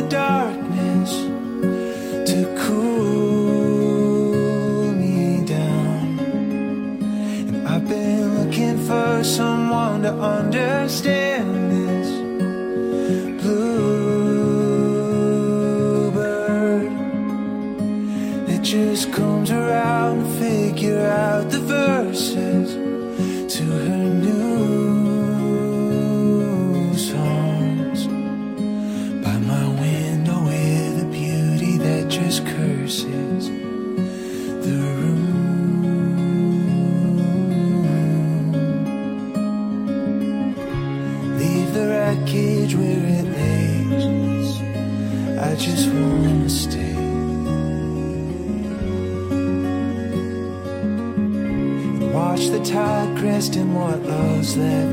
the darkness to cool me down. And I've been looking for someone to understand. trust in what love's left.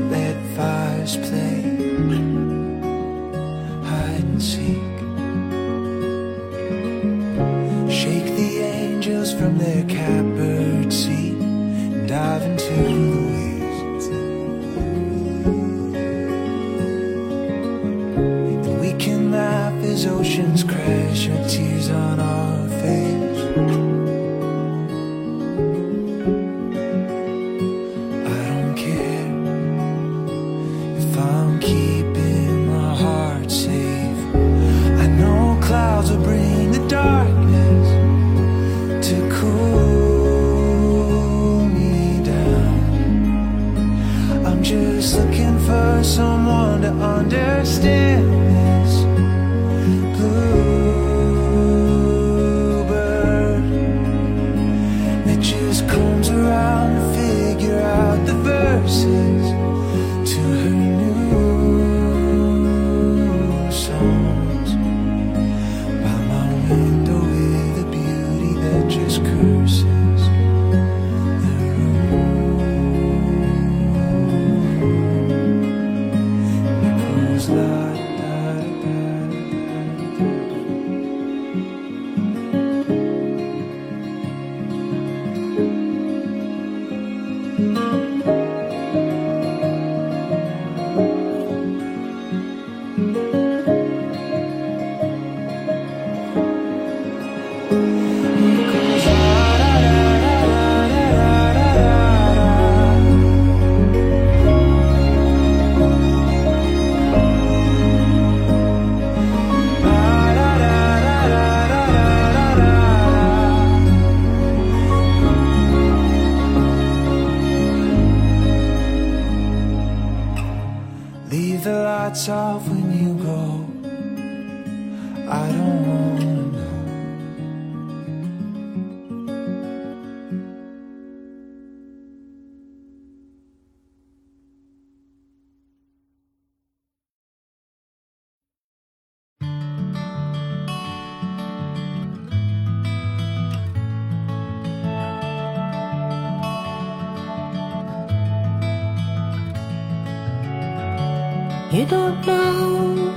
don't know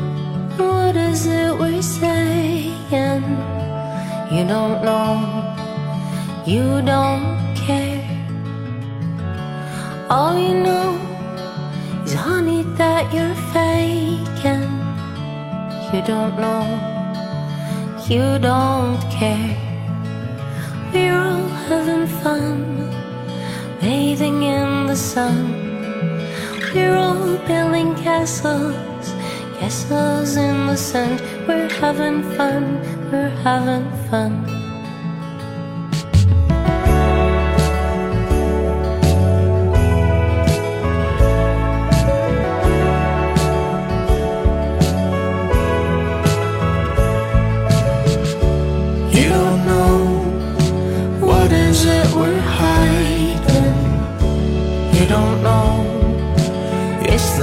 what is it we're saying. You don't know, you don't care. All you know is, honey, that you're faking. You don't know, you don't care. We're all having fun, bathing in the sun we're all building castles, castles in the sand. We're having fun, we're having fun.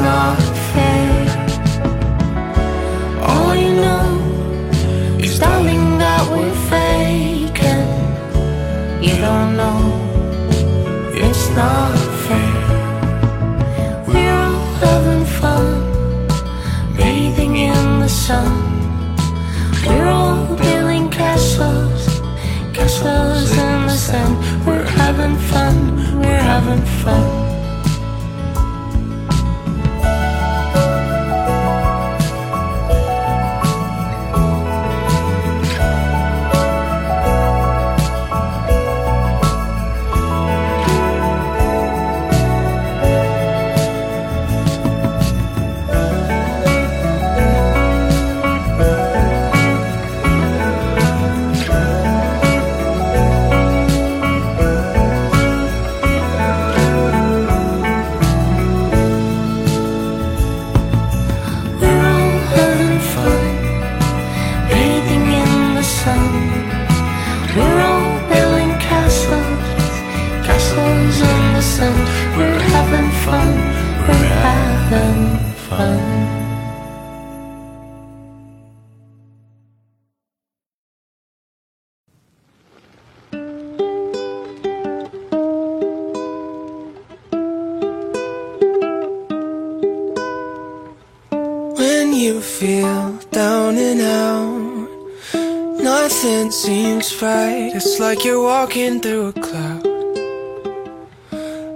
Not fair. All you know is, darling, that we're faking. You don't know it's not fair. We're all having fun, bathing in the sun. We're all building castles, castles in the sand. We're having fun, we're having fun. It's like you're walking through a cloud.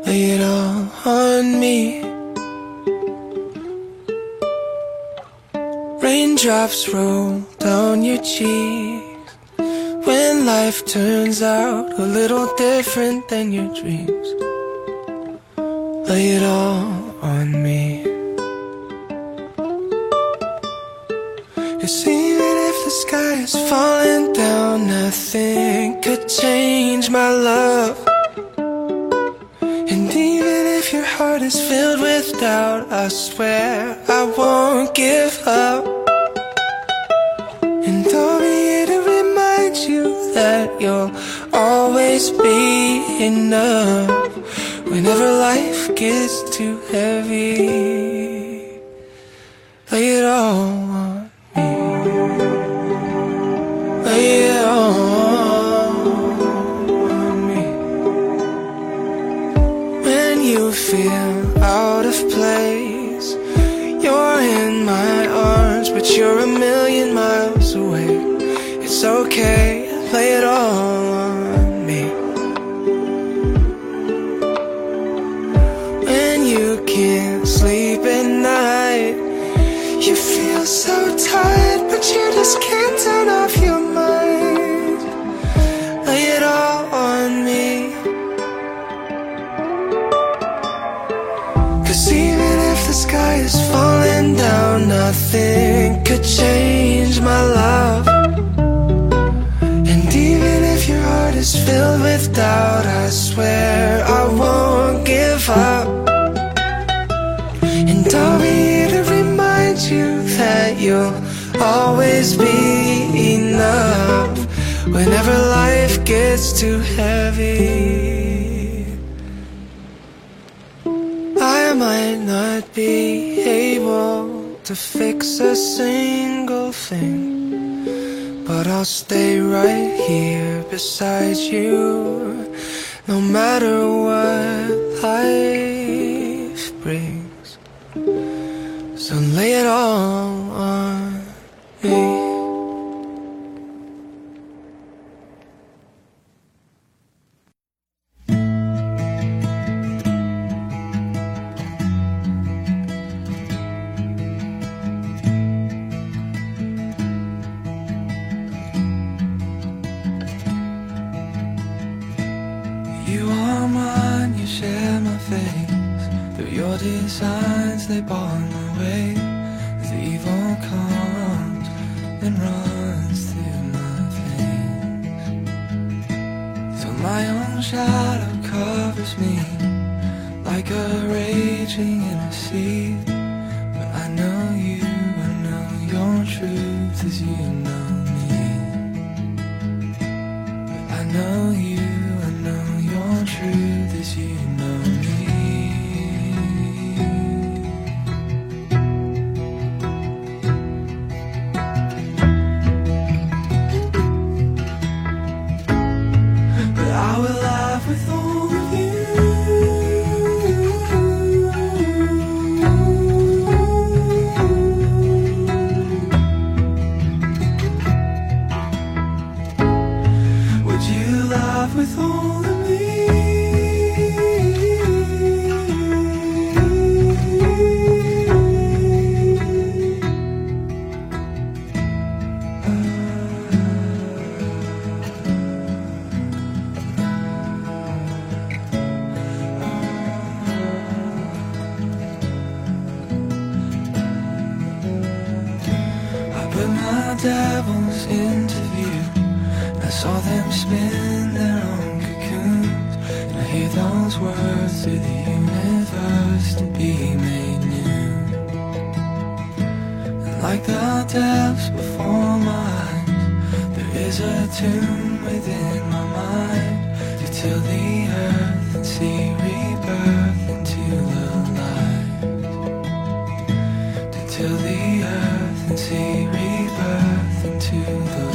Lay it all on me. Raindrops roll down your cheeks. When life turns out a little different than your dreams, lay it all on me. If the sky is falling down, nothing could change my love. And even if your heart is filled with doubt, I swear I won't give up. And I'll be here to remind you that you'll always be enough. Whenever life gets too heavy, lay it all feel out of place, you're in my arms, but you're a million miles away. It's okay, lay it all my love. And even if your heart is filled with doubt, I swear I won't give up. And I'll be here to remind you that you'll always be enough whenever life gets too heavy. I might not be able to fix a single thing, but I'll stay right here beside you no matter what life brings. So lay it all on me. Covers me like a raging in a sea. But I know you, I know your truth as you know me. But I know you, devils into view. I saw them spin their own cocoons, and I hear those words through the universe to be made new. And like the depths before my eyes, there is a tune within my mind to till the earth and see rebirth into the light. To till the earth and see rebirth into the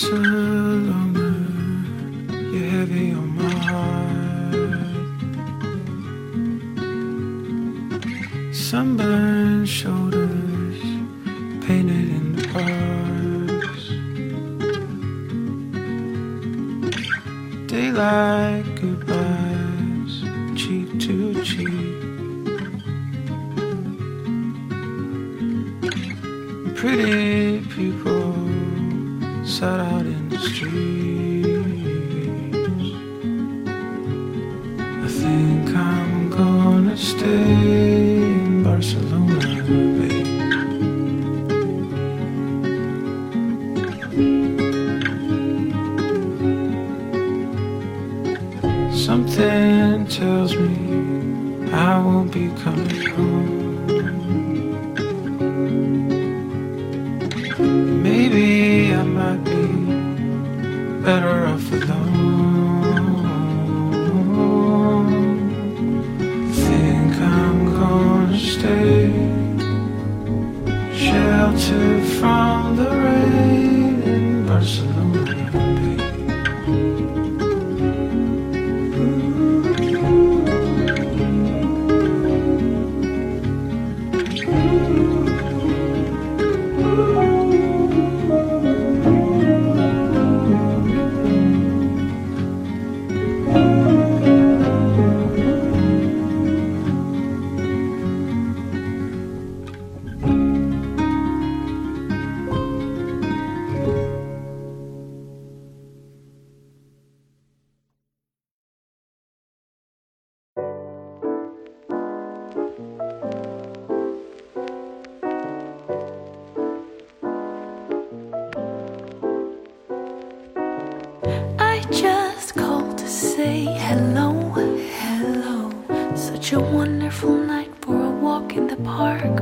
是 tells me I won't be coming home.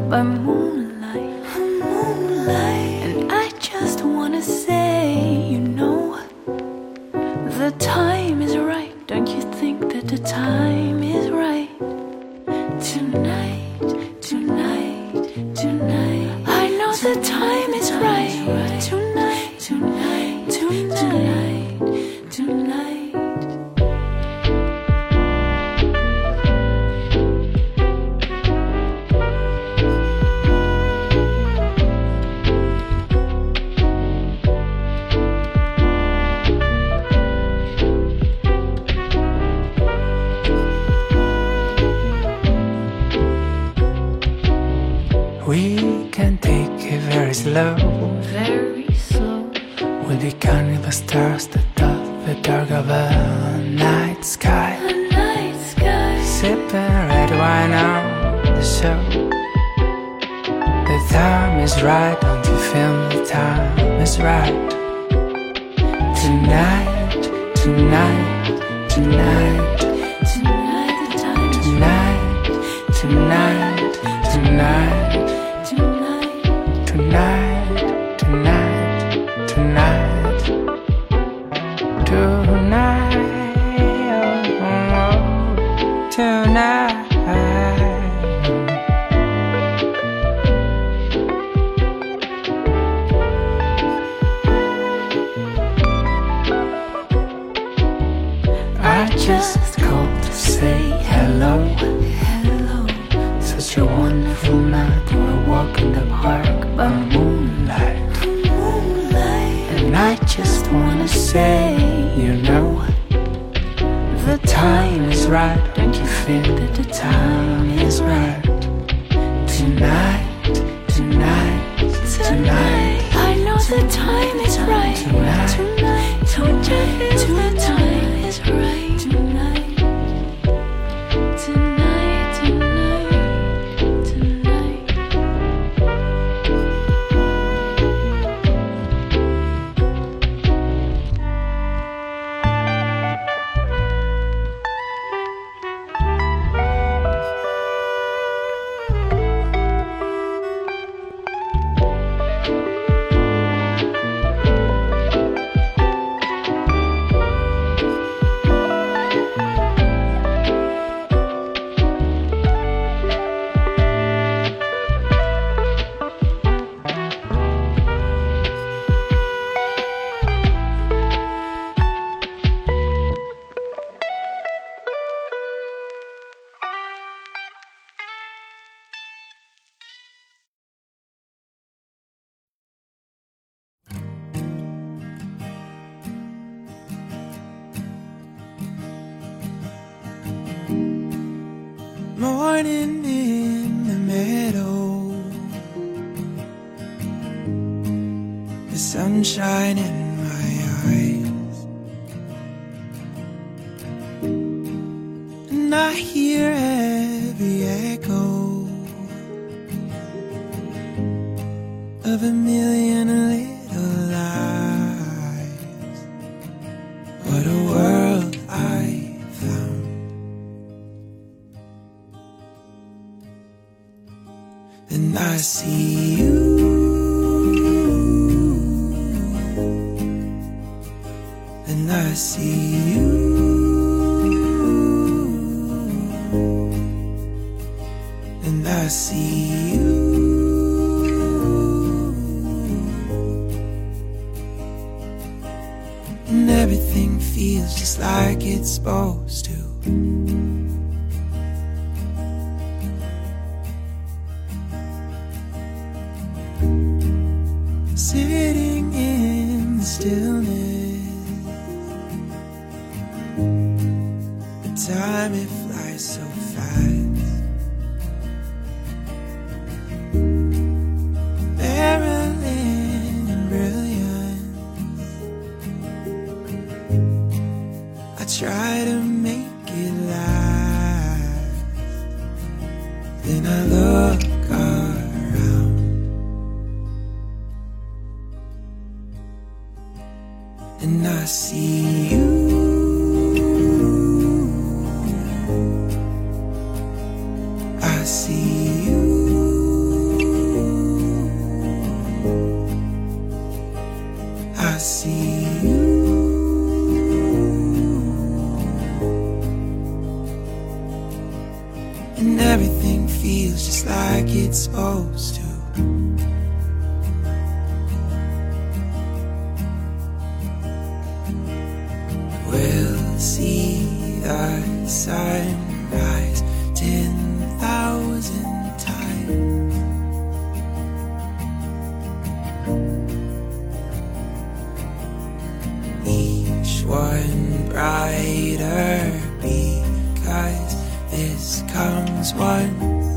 By slow. Very slow. We'll be counting the stars that dot the dark of a night sky. The night sky. Sipping red wine on the show. The time is right, don't you feel the time is right? Tonight, tonight, Tonight just called to say hello. Hello. Such a wonderful night We're walking the park by moonlight. Moonlight. And I just wanna say, you know, the time is right. Don't you feel that the time is right? Tonight, tonight, tonight. I know the time is right. Tonight. Tonight. And I see you. And I see you. And I see you. And everything feels just like it's supposed nada. Comes once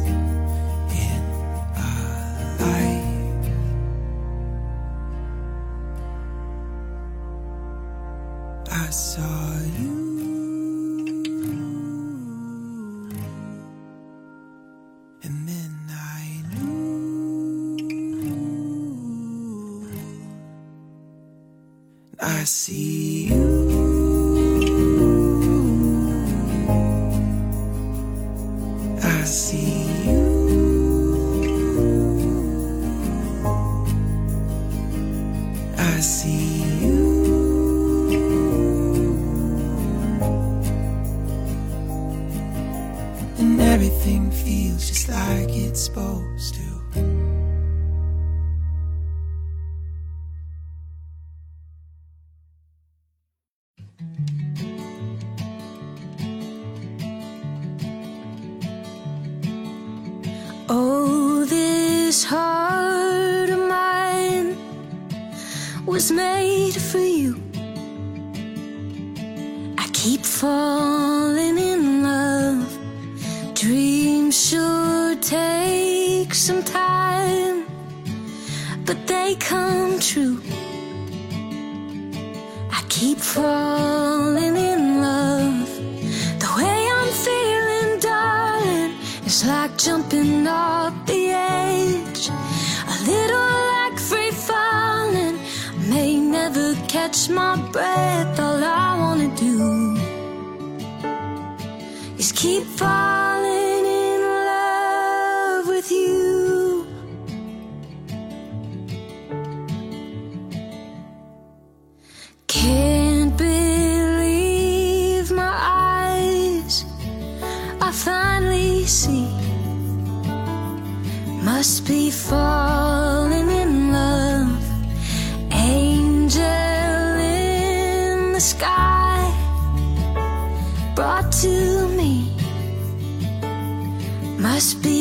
this heart of mine was made for you. I keep falling in love. Dreams sure take some time, but they come true. I keep falling in love. The way I'm feeling, darling, is like jumping off the catch my breath. All I wanna do is keep falling in love with you. Can't believe my eyes. I finally see. Must be falling Must be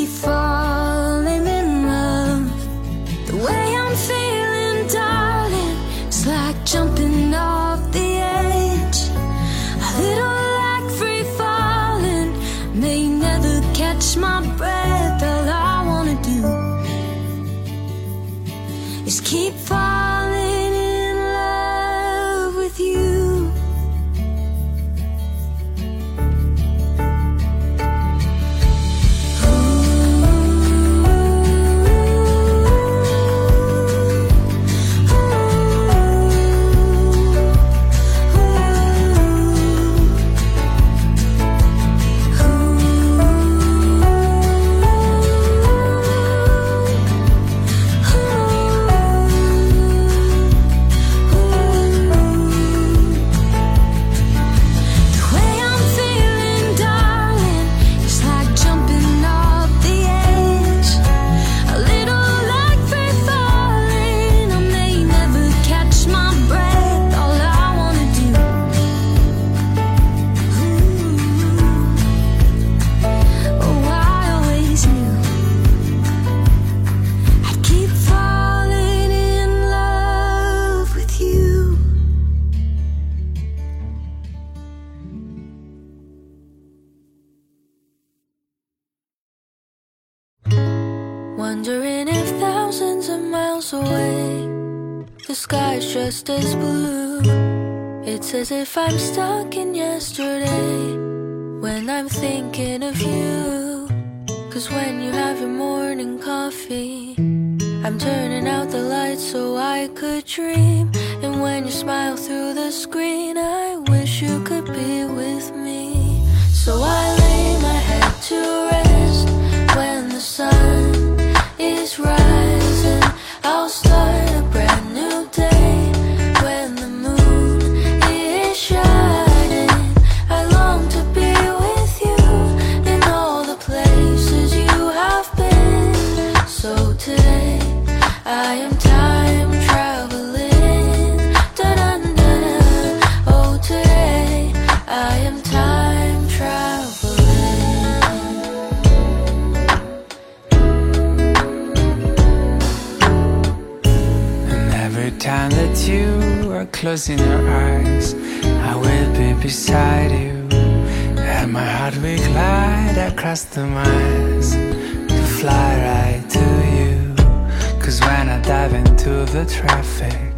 if I'm stuck in yesterday when I'm thinking of you. Cause when you have your morning coffee, I'm turning out the lights so I could dream. And when you smile through the screen, I wish you could be with me. So I lay my head to rest when the sun is rising. Closing your eyes, I will be beside you. And my heart will glide across the miles to fly right to you. Cause when I dive into the traffic,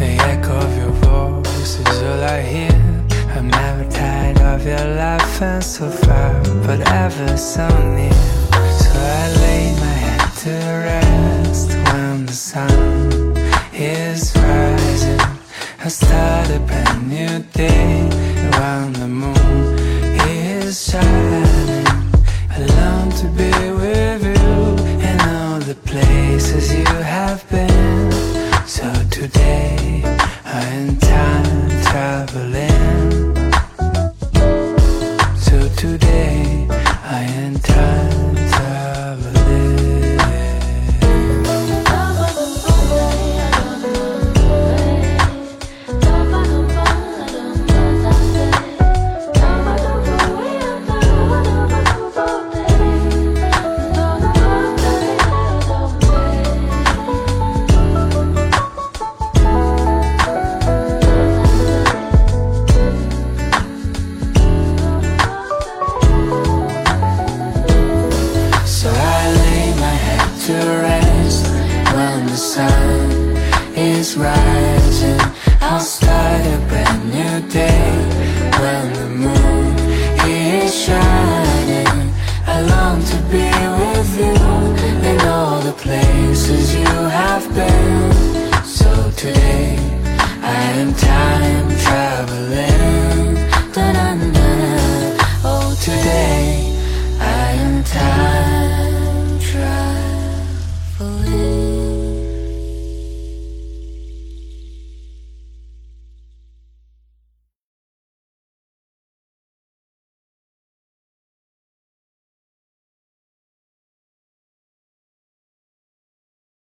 the echo of your voice is all I hear. I'm never tired of your laughing so far, but ever so near. So I lay my head to rest when the sun